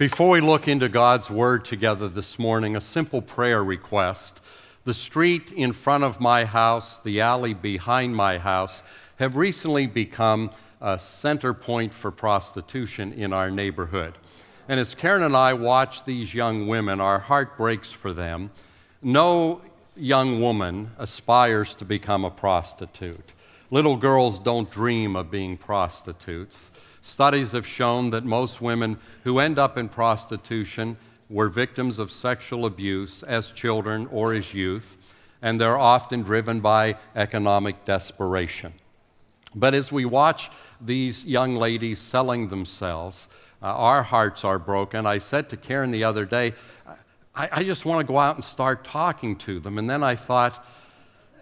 Before we look into God's Word together this morning, a simple prayer request. The street in front of my house, the alley behind my house, have recently become a center point for prostitution in our neighborhood. And as Karen and I watch these young women, our heart breaks for them. No young woman aspires to become a prostitute. Little girls don't dream of being prostitutes. Studies have shown that most women who end up in prostitution were victims of sexual abuse as children or as youth, and they're often driven by economic desperation. But as we watch these young ladies selling themselves, uh, our hearts are broken. I said to Karen the other day, I, I just want to go out and start talking to them. And then I thought,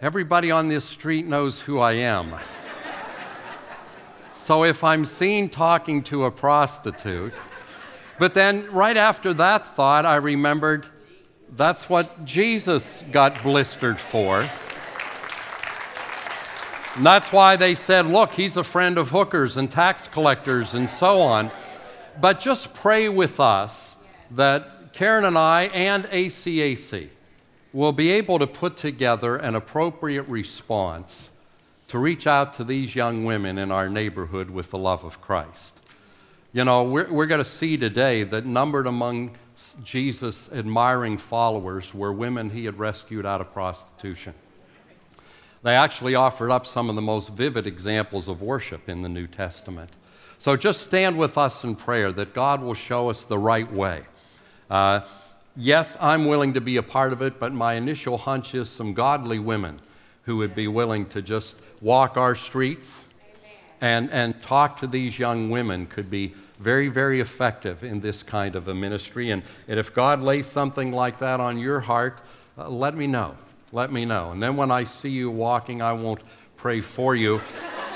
everybody on this street knows who I am. So if I'm seen talking to a prostitute, but then right after that thought, I remembered that's what Jesus got blistered for. And that's why they said, look, he's a friend of hookers and tax collectors and so on. But just pray with us that Karen and I and ACAC will be able to put together an appropriate response to reach out to these young women in our neighborhood with the love of Christ. You know, we're, we're going to see today that numbered among Jesus' admiring followers were women he had rescued out of prostitution. They actually offered up some of the most vivid examples of worship in the New Testament. So just stand with us in prayer that God will show us the right way. Uh, yes, I'm willing to be a part of it, but my initial hunch is some godly women who would be willing to just walk our streets and, and talk to these young women could be very, very effective in this kind of a ministry. And, and if God lays something like that on your heart, uh, let me know. Let me know. And then when I see you walking, I won't pray for you.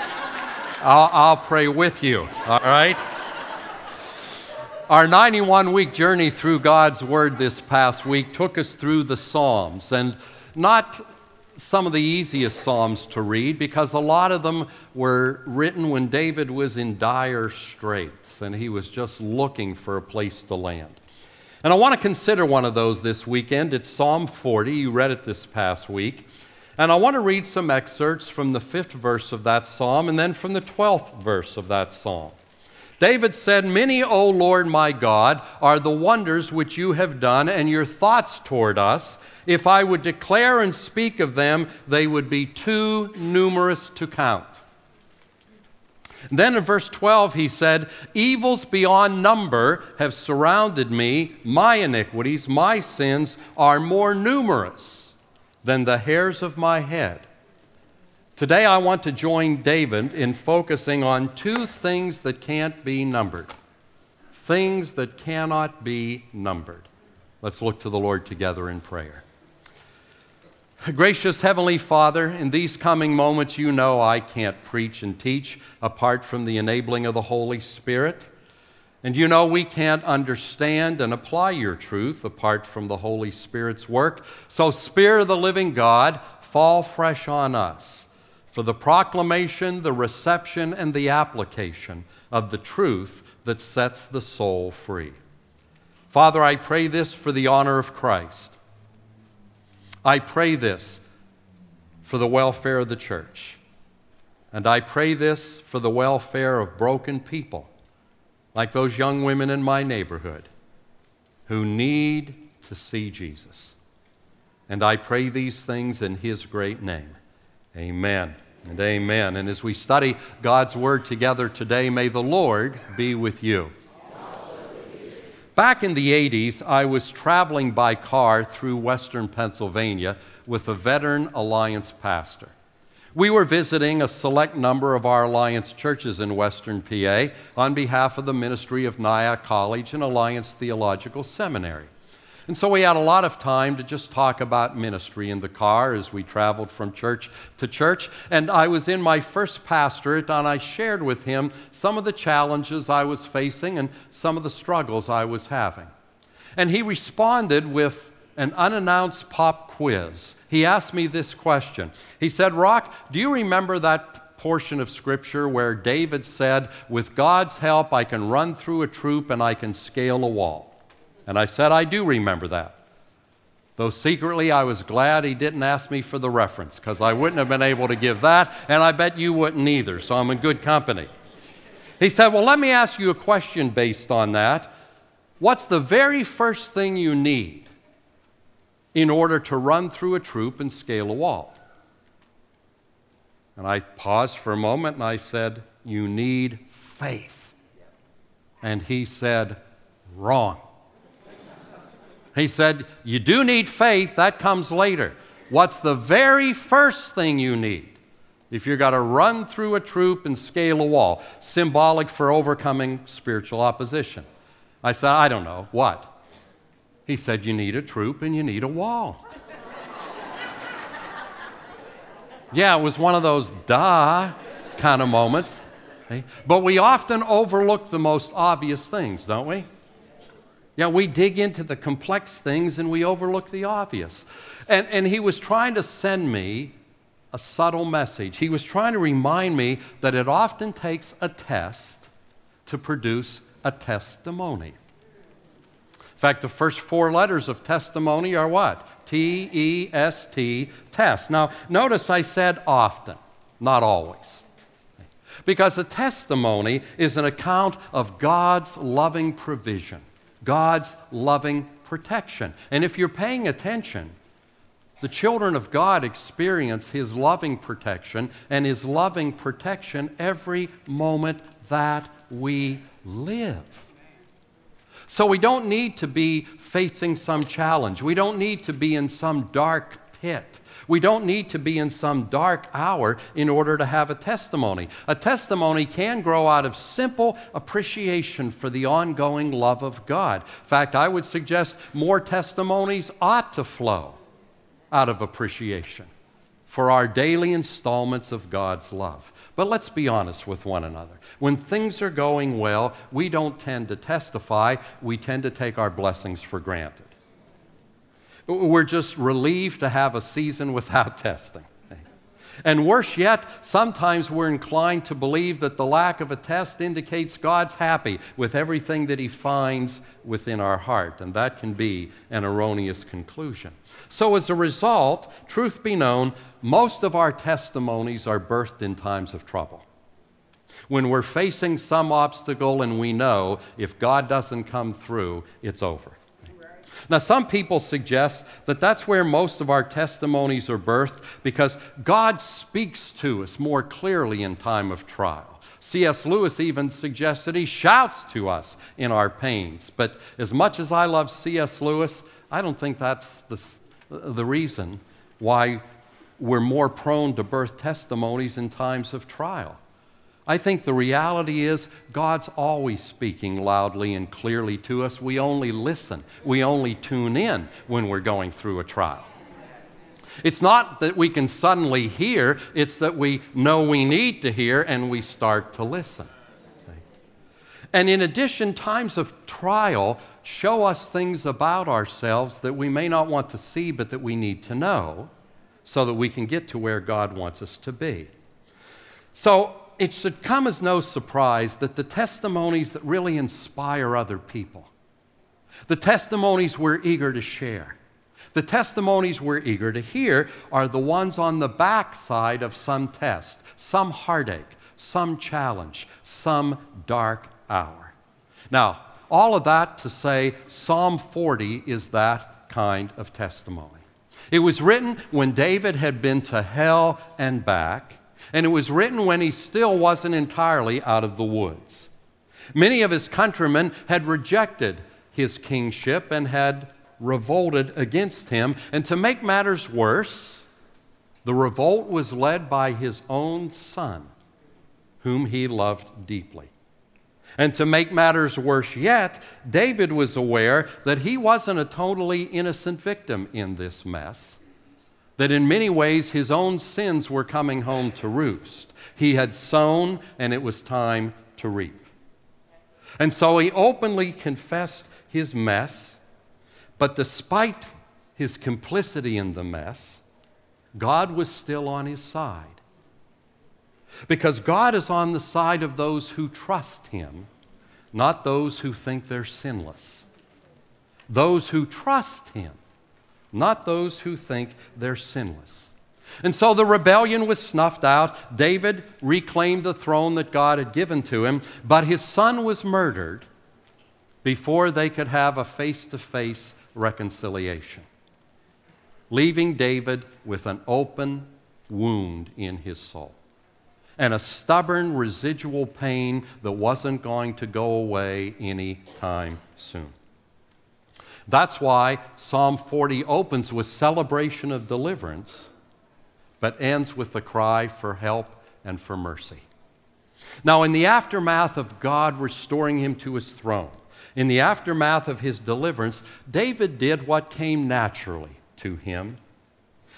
I'll, I'll pray with you, all right? Our 91 week journey through God's Word this past week took us through the Psalms. And not some of the easiest Psalms to read because a lot of them were written when David was in dire straits and he was just looking for a place to land. And I want to consider one of those this weekend. It's Psalm 40. You read it this past week. And I want to read some excerpts from the fifth verse of that psalm and then from the twelfth verse of that psalm. David said, Many, O Lord my God, are the wonders which you have done, and your thoughts toward us if I would declare and speak of them, they would be too numerous to count. Then in verse 12, he said, Evils beyond number have surrounded me. My iniquities, my sins are more numerous than the hairs of my head. Today, I want to join David in focusing on two things that can't be numbered. Things that cannot be numbered. Let's look to the Lord together in prayer. Gracious Heavenly Father, in these coming moments, you know I can't preach and teach apart from the enabling of the Holy Spirit. And you know we can't understand and apply your truth apart from the Holy Spirit's work. So, Spirit of the living God, fall fresh on us for the proclamation, the reception, and the application of the truth that sets the soul free. Father, I pray this for the honor of Christ. I pray this for the welfare of the church. And I pray this for the welfare of broken people, like those young women in my neighborhood who need to see Jesus. And I pray these things in His great name. Amen and amen. And as we study God's Word together today, may the Lord be with you. Back in the 80s, I was traveling by car through western Pennsylvania with a veteran Alliance pastor. We were visiting a select number of our Alliance churches in western PA on behalf of the ministry of Nyack College and Alliance Theological Seminary. And so we had a lot of time to just talk about ministry in the car as we traveled from church to church. And I was in my first pastorate, and I shared with him some of the challenges I was facing and some of the struggles I was having. And he responded with an unannounced pop quiz. He asked me this question. He said, Rock, do you remember that portion of Scripture where David said, With God's help, I can run through a troop and I can scale a wall. And I said, I do remember that. Though secretly I was glad he didn't ask me for the reference because I wouldn't have been able to give that, and I bet you wouldn't either, so I'm in good company. He said, Well, let me ask you a question based on that. What's the very first thing you need in order to run through a troop and scale a wall? And I paused for a moment and I said, You need faith. And he said, Wrong. He said, You do need faith, that comes later. What's the very first thing you need? If you're going to run through a troop and scale a wall, symbolic for overcoming spiritual opposition. I said, I don't know. What? He said, You need a troop and you need a wall. yeah, it was one of those duh kind of moments. But we often overlook the most obvious things, don't we? Yeah, we dig into the complex things and we overlook the obvious. And, and he was trying to send me a subtle message. He was trying to remind me that it often takes a test to produce a testimony. In fact, the first four letters of testimony are what? T E S T, test. Now, notice I said often, not always. Because a testimony is an account of God's loving provision. God's loving protection. And if you're paying attention, the children of God experience His loving protection and His loving protection every moment that we live. So we don't need to be facing some challenge. We don't need to be in some dark pit. We don't need to be in some dark hour in order to have a testimony. A testimony can grow out of simple appreciation for the ongoing love of God. In fact, I would suggest more testimonies ought to flow out of appreciation for our daily installments of God's love. But let's be honest with one another. When things are going well, we don't tend to testify, we tend to take our blessings for granted. We're just relieved to have a season without testing. And worse yet, sometimes we're inclined to believe that the lack of a test indicates God's happy with everything that He finds within our heart, and that can be an erroneous conclusion. So, as a result, truth be known, most of our testimonies are birthed in times of trouble. When we're facing some obstacle and we know if God doesn't come through, it's over. Now, some people suggest that that's where most of our testimonies are birthed because God speaks to us more clearly in time of trial. C.S. Lewis even suggests that he shouts to us in our pains. But as much as I love C.S. Lewis, I don't think that's the, the reason why we're more prone to birth testimonies in times of trial. I think the reality is God's always speaking loudly and clearly to us. We only listen, we only tune in when we're going through a trial. It's not that we can suddenly hear, it's that we know we need to hear and we start to listen. And in addition, times of trial show us things about ourselves that we may not want to see, but that we need to know so that we can get to where God wants us to be. So, it should come as no surprise that the testimonies that really inspire other people, the testimonies we're eager to share, the testimonies we're eager to hear are the ones on the backside of some test, some heartache, some challenge, some dark hour. Now, all of that to say Psalm 40 is that kind of testimony. It was written when David had been to hell and back and it was written when he still wasn't entirely out of the woods. Many of his countrymen had rejected his kingship and had revolted against him. And to make matters worse, the revolt was led by his own son, whom he loved deeply. And to make matters worse yet, David was aware that he wasn't a totally innocent victim in this mess that in many ways his own sins were coming home to roost. He had sown, and it was time to reap. And so he openly confessed his mess, but despite his complicity in the mess, God was still on his side. Because God is on the side of those who trust Him, not those who think they're sinless. Those who trust Him, not those who think they're sinless. And so the rebellion was snuffed out. David reclaimed the throne that God had given to him, but his son was murdered before they could have a face to face reconciliation, leaving David with an open wound in his soul and a stubborn residual pain that wasn't going to go away any time soon. That's why Psalm 40 opens with celebration of deliverance, but ends with the cry for help and for mercy. Now, in the aftermath of God restoring him to his throne, in the aftermath of his deliverance, David did what came naturally to him.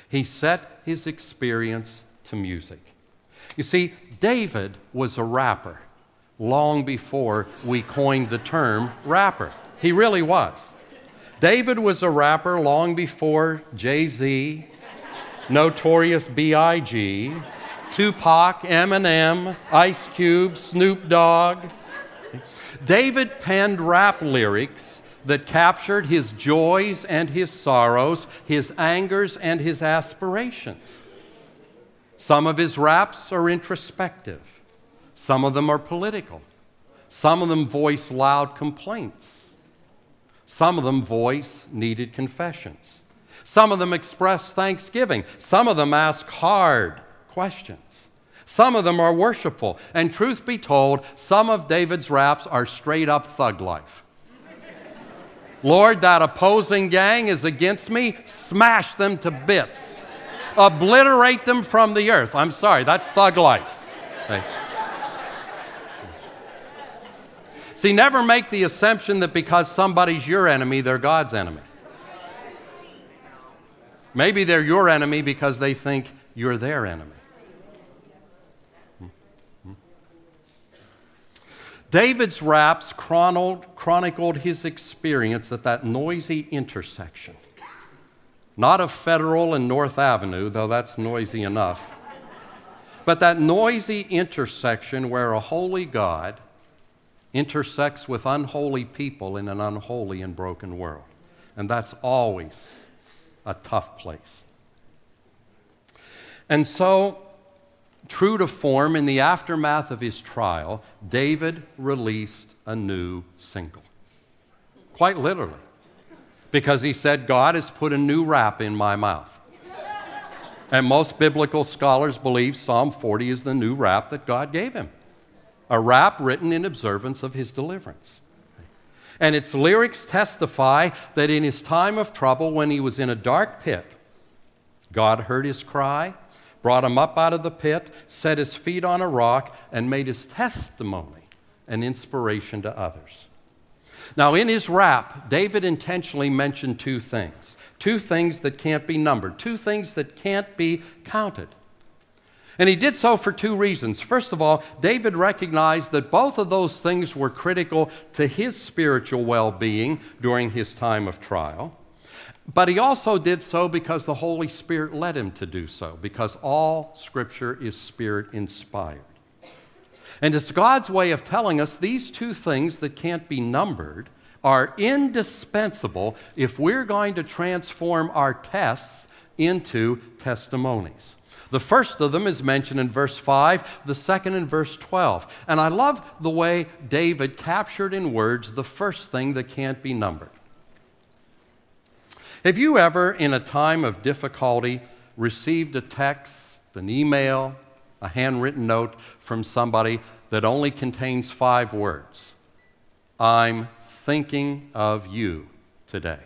He set his experience to music. You see, David was a rapper long before we coined the term rapper. He really was. David was a rapper long before Jay Z, Notorious B.I.G., Tupac, Eminem, Ice Cube, Snoop Dogg. David penned rap lyrics that captured his joys and his sorrows, his angers and his aspirations. Some of his raps are introspective, some of them are political, some of them voice loud complaints, some of them voice needed confessions, some of them express thanksgiving, some of them ask hard questions. Some of them are worshipful. And truth be told, some of David's raps are straight up thug life. Lord, that opposing gang is against me, smash them to bits obliterate them from the earth. I'm sorry, that's thug life. See, never make the assumption that because somebody's your enemy, they're God's enemy. Maybe they're your enemy because they think you're their enemy. David's raps chronicled his experience at that noisy intersection not of Federal and North Avenue, though that's noisy enough, but that noisy intersection where a holy God intersects with unholy people in an unholy and broken world. And that's always a tough place. And so, true to form, in the aftermath of his trial, David released a new single. Quite literally because he said, God has put a new rap in my mouth. And most biblical scholars believe Psalm 40 is the new rap that God gave him a rap written in observance of his deliverance. And its lyrics testify that in his time of trouble, when he was in a dark pit, God heard his cry, brought him up out of the pit, set his feet on a rock, and made his testimony an inspiration to others. Now, in his rap, David intentionally mentioned two things two things that can't be numbered, two things that can't be counted. And he did so for two reasons. First of all, David recognized that both of those things were critical to his spiritual well being during his time of trial. But he also did so because the Holy Spirit led him to do so, because all Scripture is Spirit inspired. And it's God's way of telling us these two things that can't be numbered are indispensable if we're going to transform our tests into testimonies. The first of them is mentioned in verse 5, the second in verse 12. And I love the way David captured in words the first thing that can't be numbered. Have you ever, in a time of difficulty, received a text, an email, a handwritten note from somebody that only contains five words I'm thinking of you today.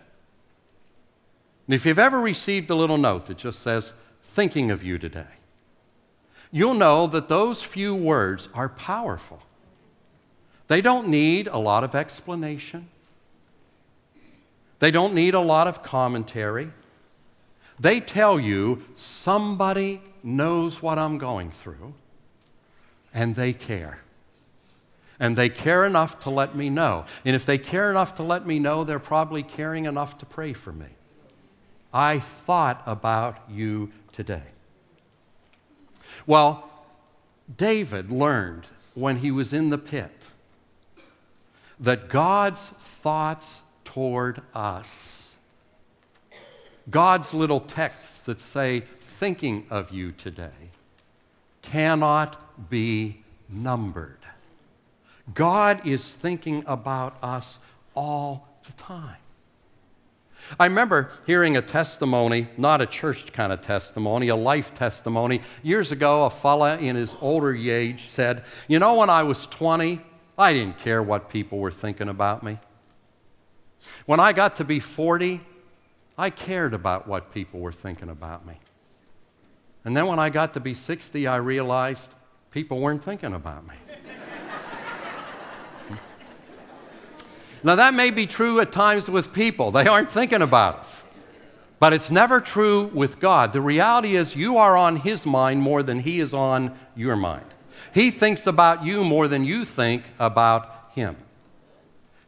And if you've ever received a little note that just says, thinking of you today, you'll know that those few words are powerful. They don't need a lot of explanation, they don't need a lot of commentary. They tell you somebody knows what I'm going through, and they care. And they care enough to let me know. And if they care enough to let me know, they're probably caring enough to pray for me. I thought about you today. Well, David learned when he was in the pit that God's thoughts toward us, God's little texts that say, thinking of you today, cannot be numbered. God is thinking about us all the time. I remember hearing a testimony, not a church kind of testimony, a life testimony. Years ago, a fella in his older age said, You know, when I was 20, I didn't care what people were thinking about me. When I got to be 40, I cared about what people were thinking about me. And then when I got to be 60, I realized people weren't thinking about me. Now, that may be true at times with people, they aren't thinking about us. But it's never true with God. The reality is, you are on His mind more than He is on your mind. He thinks about you more than you think about Him.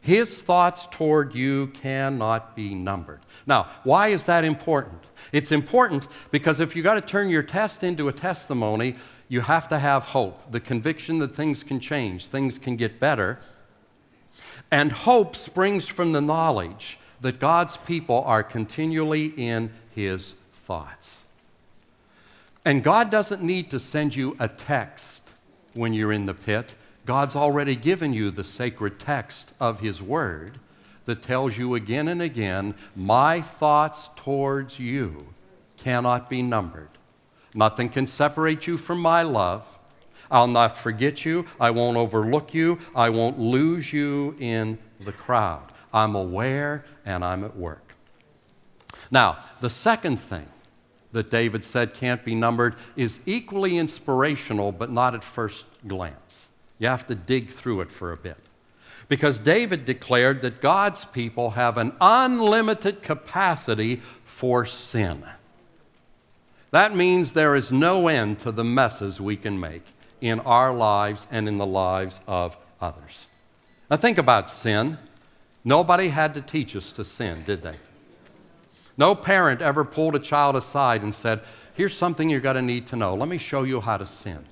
His thoughts toward you cannot be numbered. Now, why is that important? It's important because if you've got to turn your test into a testimony, you have to have hope, the conviction that things can change, things can get better. And hope springs from the knowledge that God's people are continually in His thoughts. And God doesn't need to send you a text when you're in the pit. God's already given you the sacred text of His Word that tells you again and again, My thoughts towards you cannot be numbered. Nothing can separate you from my love. I'll not forget you. I won't overlook you. I won't lose you in the crowd. I'm aware and I'm at work. Now, the second thing that David said can't be numbered is equally inspirational, but not at first glance. You have to dig through it for a bit. Because David declared that God's people have an unlimited capacity for sin. That means there is no end to the messes we can make in our lives and in the lives of others. Now, think about sin. Nobody had to teach us to sin, did they? No parent ever pulled a child aside and said, Here's something you're going to need to know. Let me show you how to sin.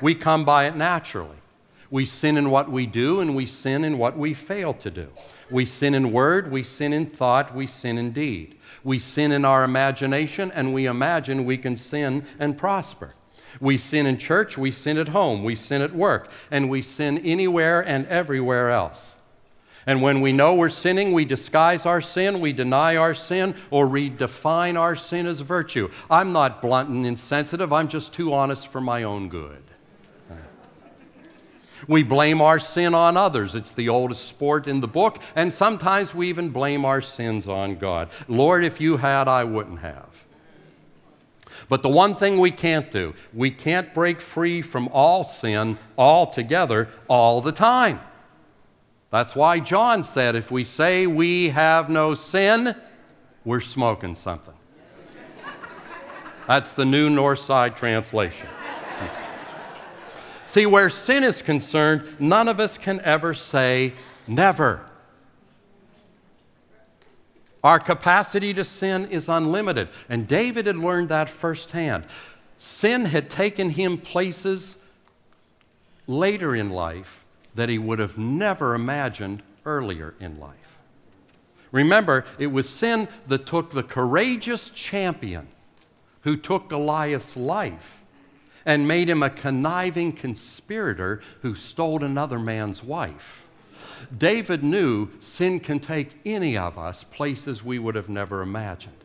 We come by it naturally. We sin in what we do, and we sin in what we fail to do. We sin in word, we sin in thought, we sin in deed. We sin in our imagination, and we imagine we can sin and prosper. We sin in church, we sin at home, we sin at work, and we sin anywhere and everywhere else. And when we know we're sinning, we disguise our sin, we deny our sin, or redefine our sin as virtue. I'm not blunt and insensitive, I'm just too honest for my own good. We blame our sin on others. It's the oldest sport in the book. And sometimes we even blame our sins on God. Lord, if you had, I wouldn't have. But the one thing we can't do, we can't break free from all sin altogether all the time. That's why John said if we say we have no sin, we're smoking something. That's the new North Side translation. See, where sin is concerned, none of us can ever say never. Our capacity to sin is unlimited. And David had learned that firsthand. Sin had taken him places later in life that he would have never imagined earlier in life. Remember, it was sin that took the courageous champion who took Goliath's life and made him a conniving conspirator who stole another man's wife. David knew sin can take any of us places we would have never imagined.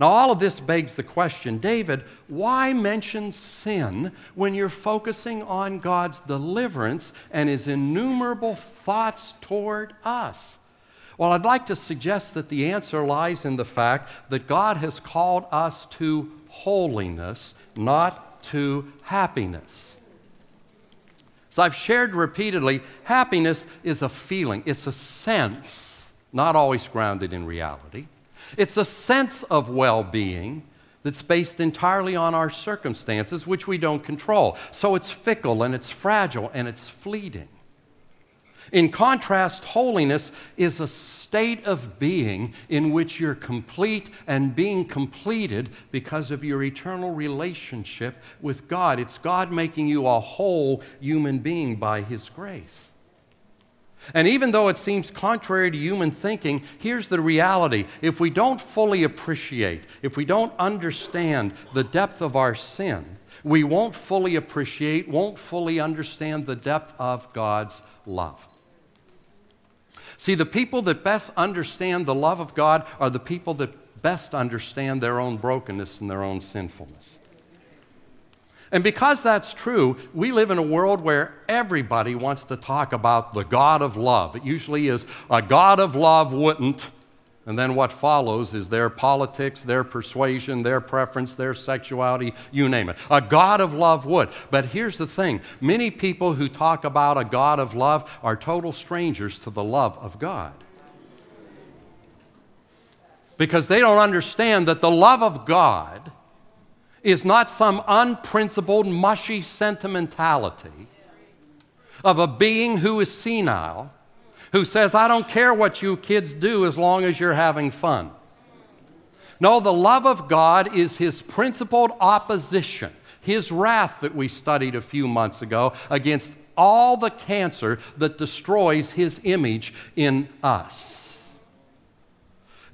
Now, all of this begs the question David, why mention sin when you're focusing on God's deliverance and his innumerable thoughts toward us? Well, I'd like to suggest that the answer lies in the fact that God has called us to holiness, not to happiness. As I've shared repeatedly, happiness is a feeling, it's a sense, not always grounded in reality. It's a sense of well being that's based entirely on our circumstances, which we don't control. So it's fickle and it's fragile and it's fleeting. In contrast, holiness is a state of being in which you're complete and being completed because of your eternal relationship with God. It's God making you a whole human being by His grace. And even though it seems contrary to human thinking, here's the reality. If we don't fully appreciate, if we don't understand the depth of our sin, we won't fully appreciate, won't fully understand the depth of God's love. See, the people that best understand the love of God are the people that best understand their own brokenness and their own sinfulness. And because that's true, we live in a world where everybody wants to talk about the God of love. It usually is a God of love wouldn't. And then what follows is their politics, their persuasion, their preference, their sexuality, you name it. A God of love would. But here's the thing many people who talk about a God of love are total strangers to the love of God. Because they don't understand that the love of God is not some unprincipled, mushy sentimentality of a being who is senile, who says, I don't care what you kids do as long as you're having fun. No, the love of God is his principled opposition, his wrath that we studied a few months ago against all the cancer that destroys his image in us.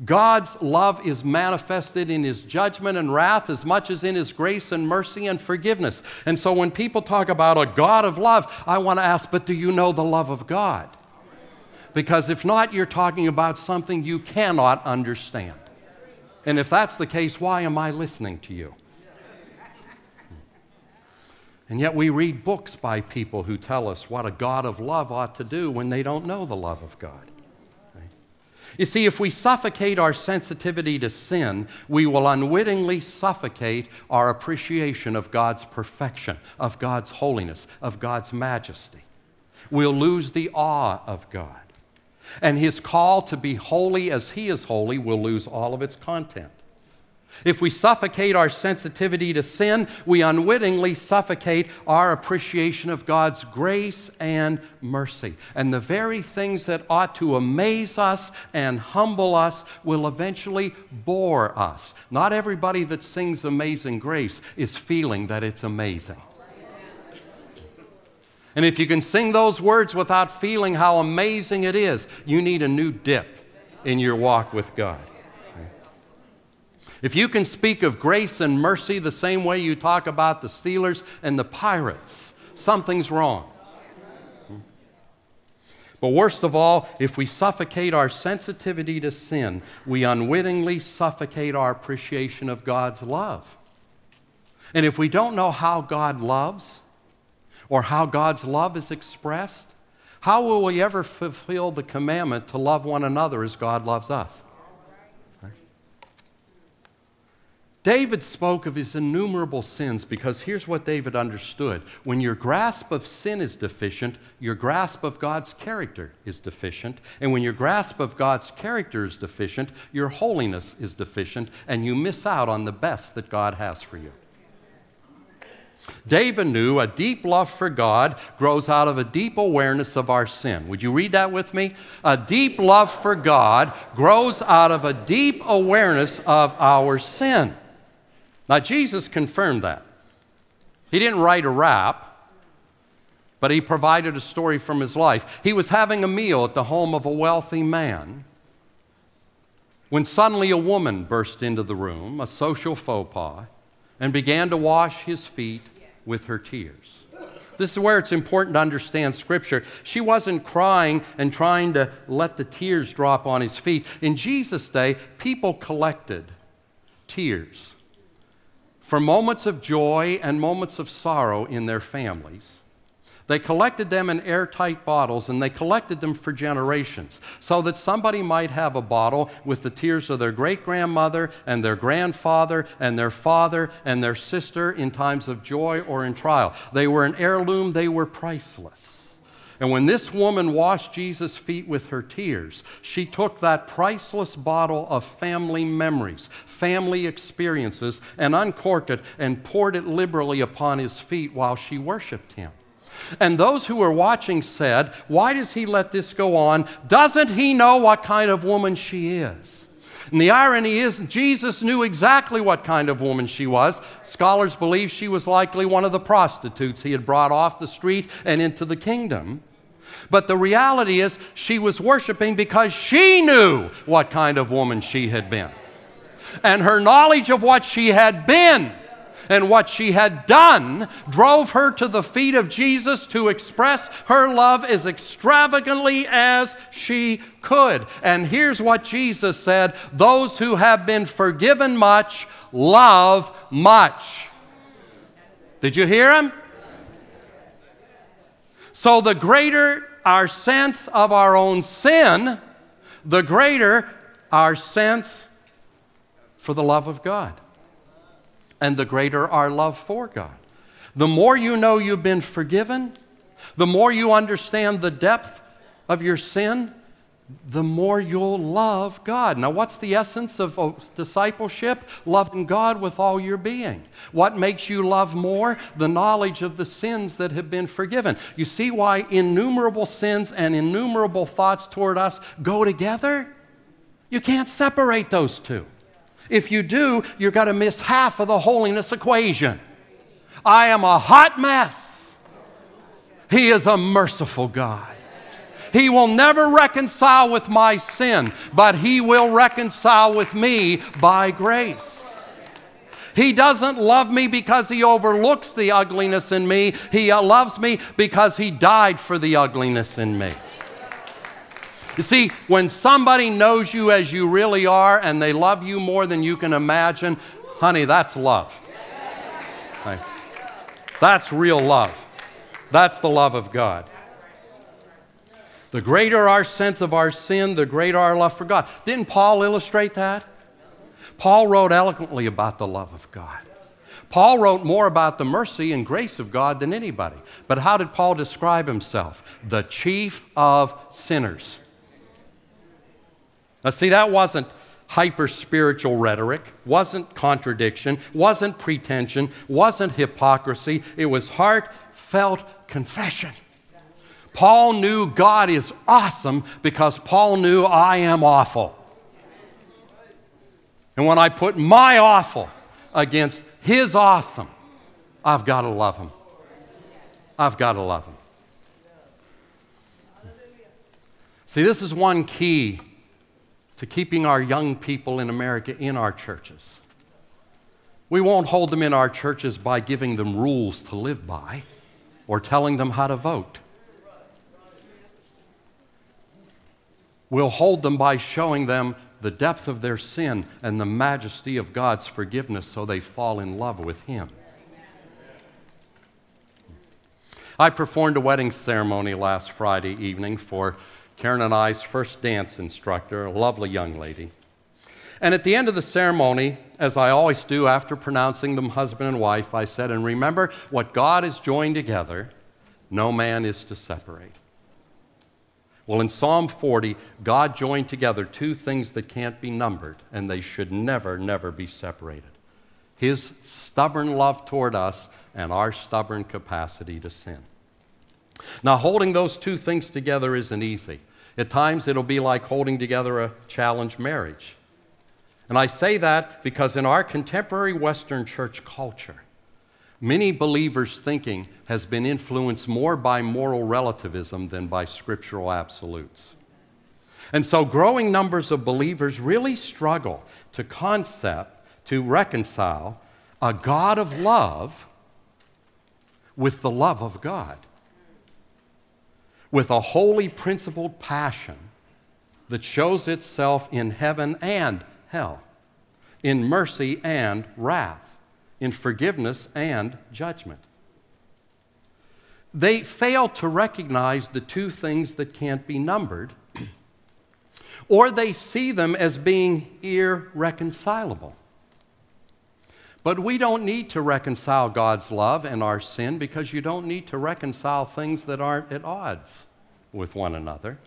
God's love is manifested in his judgment and wrath as much as in his grace and mercy and forgiveness. And so when people talk about a God of love, I want to ask, but do you know the love of God? Because if not, you're talking about something you cannot understand. And if that's the case, why am I listening to you? And yet we read books by people who tell us what a God of love ought to do when they don't know the love of God. You see, if we suffocate our sensitivity to sin, we will unwittingly suffocate our appreciation of God's perfection, of God's holiness, of God's majesty. We'll lose the awe of God. And His call to be holy as He is holy will lose all of its content. If we suffocate our sensitivity to sin, we unwittingly suffocate our appreciation of God's grace and mercy. And the very things that ought to amaze us and humble us will eventually bore us. Not everybody that sings Amazing Grace is feeling that it's amazing. And if you can sing those words without feeling how amazing it is, you need a new dip in your walk with God. If you can speak of grace and mercy the same way you talk about the Steelers and the Pirates, something's wrong. But worst of all, if we suffocate our sensitivity to sin, we unwittingly suffocate our appreciation of God's love. And if we don't know how God loves or how God's love is expressed, how will we ever fulfill the commandment to love one another as God loves us? David spoke of his innumerable sins because here's what David understood. When your grasp of sin is deficient, your grasp of God's character is deficient. And when your grasp of God's character is deficient, your holiness is deficient, and you miss out on the best that God has for you. David knew a deep love for God grows out of a deep awareness of our sin. Would you read that with me? A deep love for God grows out of a deep awareness of our sin. Now, Jesus confirmed that. He didn't write a rap, but he provided a story from his life. He was having a meal at the home of a wealthy man when suddenly a woman burst into the room, a social faux pas, and began to wash his feet with her tears. This is where it's important to understand Scripture. She wasn't crying and trying to let the tears drop on his feet. In Jesus' day, people collected tears for moments of joy and moments of sorrow in their families. They collected them in airtight bottles and they collected them for generations so that somebody might have a bottle with the tears of their great grandmother and their grandfather and their father and their sister in times of joy or in trial. They were an heirloom, they were priceless. And when this woman washed Jesus' feet with her tears, she took that priceless bottle of family memories, family experiences, and uncorked it and poured it liberally upon his feet while she worshiped him. And those who were watching said, Why does he let this go on? Doesn't he know what kind of woman she is? And the irony is, Jesus knew exactly what kind of woman she was. Scholars believe she was likely one of the prostitutes he had brought off the street and into the kingdom. But the reality is, she was worshiping because she knew what kind of woman she had been. And her knowledge of what she had been and what she had done drove her to the feet of Jesus to express her love as extravagantly as she could. And here's what Jesus said Those who have been forgiven much love much. Did you hear him? So, the greater our sense of our own sin, the greater our sense for the love of God and the greater our love for God. The more you know you've been forgiven, the more you understand the depth of your sin, the more you'll love God. Now, what's the essence of oh, discipleship? Loving God with all your being. What makes you love more? The knowledge of the sins that have been forgiven. You see why innumerable sins and innumerable thoughts toward us go together? You can't separate those two. If you do, you're going to miss half of the holiness equation. I am a hot mess. He is a merciful God. He will never reconcile with my sin, but He will reconcile with me by grace. He doesn't love me because He overlooks the ugliness in me. He loves me because He died for the ugliness in me. You see, when somebody knows you as you really are and they love you more than you can imagine, honey, that's love. That's real love. That's the love of God. The greater our sense of our sin, the greater our love for God. Didn't Paul illustrate that? Paul wrote eloquently about the love of God. Paul wrote more about the mercy and grace of God than anybody. But how did Paul describe himself? The chief of sinners. Now, see, that wasn't hyper spiritual rhetoric, wasn't contradiction, wasn't pretension, wasn't hypocrisy. It was heartfelt confession. Paul knew God is awesome because Paul knew I am awful. And when I put my awful against his awesome, I've got to love him. I've got to love him. See, this is one key to keeping our young people in America in our churches. We won't hold them in our churches by giving them rules to live by or telling them how to vote. We'll hold them by showing them the depth of their sin and the majesty of God's forgiveness so they fall in love with Him. I performed a wedding ceremony last Friday evening for Karen and I's first dance instructor, a lovely young lady. And at the end of the ceremony, as I always do after pronouncing them husband and wife, I said, And remember, what God has joined together, no man is to separate. Well, in Psalm 40, God joined together two things that can't be numbered, and they should never, never be separated His stubborn love toward us and our stubborn capacity to sin. Now, holding those two things together isn't easy. At times, it'll be like holding together a challenged marriage. And I say that because in our contemporary Western church culture, many believers' thinking has been influenced more by moral relativism than by scriptural absolutes. And so, growing numbers of believers really struggle to concept, to reconcile a God of love with the love of God with a holy principled passion that shows itself in heaven and hell, in mercy and wrath, in forgiveness and judgment. They fail to recognize the two things that can't be numbered, or they see them as being irreconcilable. But we don't need to reconcile God's love and our sin because you don't need to reconcile things that aren't at odds with one another.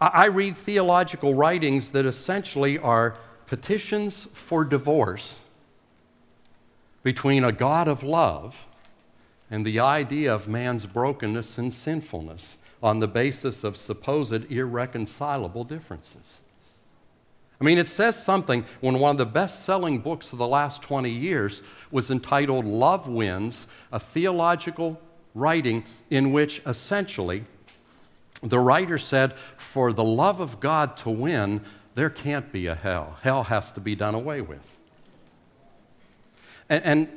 I read theological writings that essentially are petitions for divorce between a God of love and the idea of man's brokenness and sinfulness on the basis of supposed irreconcilable differences. I mean, it says something when one of the best selling books of the last 20 years was entitled Love Wins, a theological writing in which essentially the writer said, For the love of God to win, there can't be a hell. Hell has to be done away with. And, and,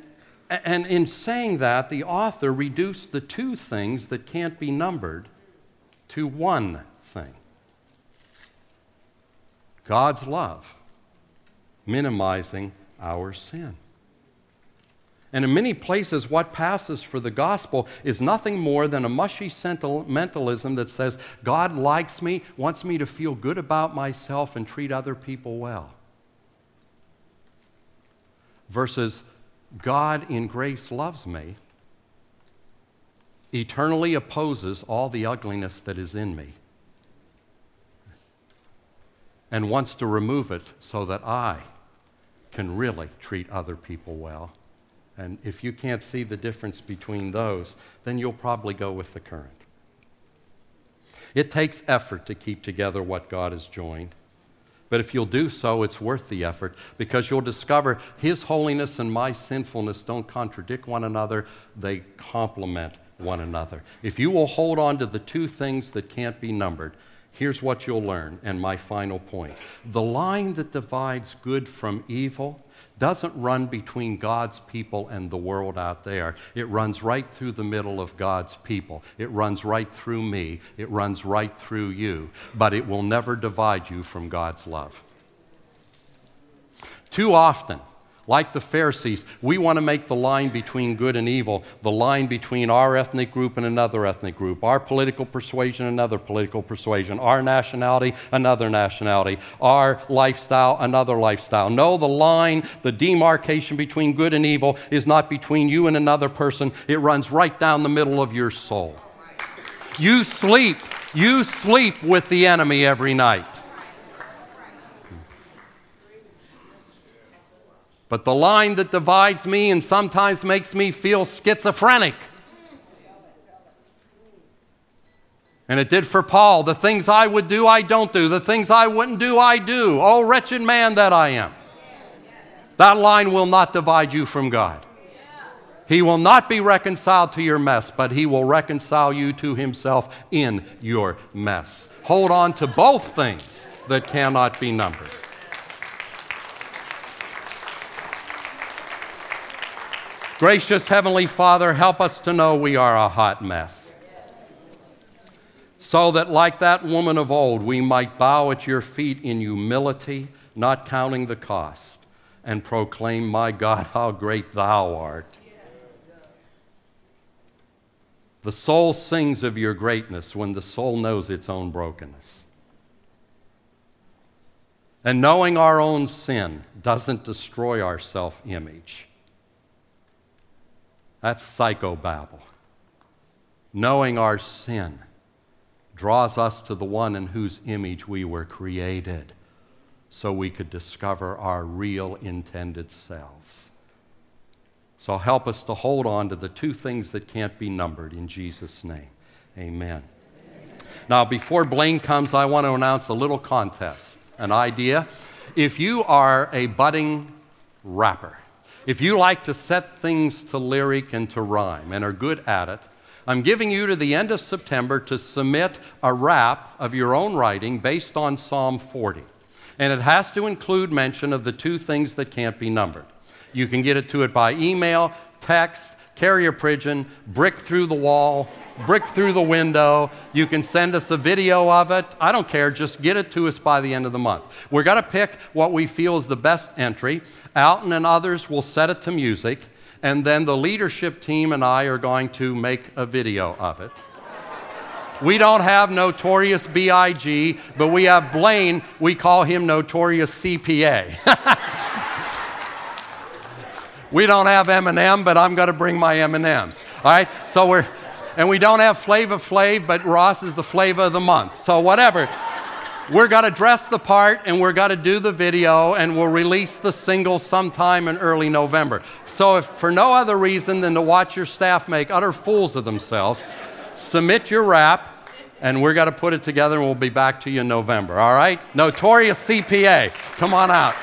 and in saying that, the author reduced the two things that can't be numbered to one thing God's love, minimizing our sin. And in many places, what passes for the gospel is nothing more than a mushy sentimentalism that says, God likes me, wants me to feel good about myself, and treat other people well. Versus, God in grace loves me, eternally opposes all the ugliness that is in me, and wants to remove it so that I can really treat other people well. And if you can't see the difference between those, then you'll probably go with the current. It takes effort to keep together what God has joined. But if you'll do so, it's worth the effort because you'll discover His holiness and my sinfulness don't contradict one another, they complement one another. If you will hold on to the two things that can't be numbered, here's what you'll learn, and my final point. The line that divides good from evil doesn't run between God's people and the world out there. It runs right through the middle of God's people. It runs right through me. It runs right through you. But it will never divide you from God's love. Too often, like the Pharisees, we want to make the line between good and evil, the line between our ethnic group and another ethnic group, our political persuasion, another political persuasion, our nationality, another nationality, our lifestyle, another lifestyle. No, the line, the demarcation between good and evil is not between you and another person, it runs right down the middle of your soul. You sleep, you sleep with the enemy every night. But the line that divides me and sometimes makes me feel schizophrenic. And it did for Paul. The things I would do, I don't do. The things I wouldn't do, I do. Oh, wretched man that I am. That line will not divide you from God. He will not be reconciled to your mess, but He will reconcile you to Himself in your mess. Hold on to both things that cannot be numbered. Gracious Heavenly Father, help us to know we are a hot mess. So that, like that woman of old, we might bow at your feet in humility, not counting the cost, and proclaim, My God, how great thou art. The soul sings of your greatness when the soul knows its own brokenness. And knowing our own sin doesn't destroy our self image that's psychobabble. Knowing our sin draws us to the one in whose image we were created so we could discover our real intended selves. So help us to hold on to the two things that can't be numbered in Jesus' name. Amen. Now, before Blaine comes, I want to announce a little contest, an idea. If you are a budding rapper, if you like to set things to lyric and to rhyme and are good at it, I'm giving you to the end of September to submit a rap of your own writing based on Psalm 40. And it has to include mention of the two things that can't be numbered. You can get it to it by email, text, carrier pigeon, brick through the wall, brick through the window. You can send us a video of it. I don't care, just get it to us by the end of the month. We're going to pick what we feel is the best entry. Alton and others will set it to music, and then the leadership team and I are going to make a video of it. We don't have Notorious B.I.G., but we have Blaine. We call him Notorious CPA. we don't have Eminem, but I'm going to bring my M&Ms. All right? So we're, and we don't have Flava Flav, but Ross is the flavor of the month. So whatever. We're going to dress the part and we're going to do the video and we'll release the single sometime in early November. So, if for no other reason than to watch your staff make utter fools of themselves, submit your rap and we're going to put it together and we'll be back to you in November. All right? Notorious CPA, come on out.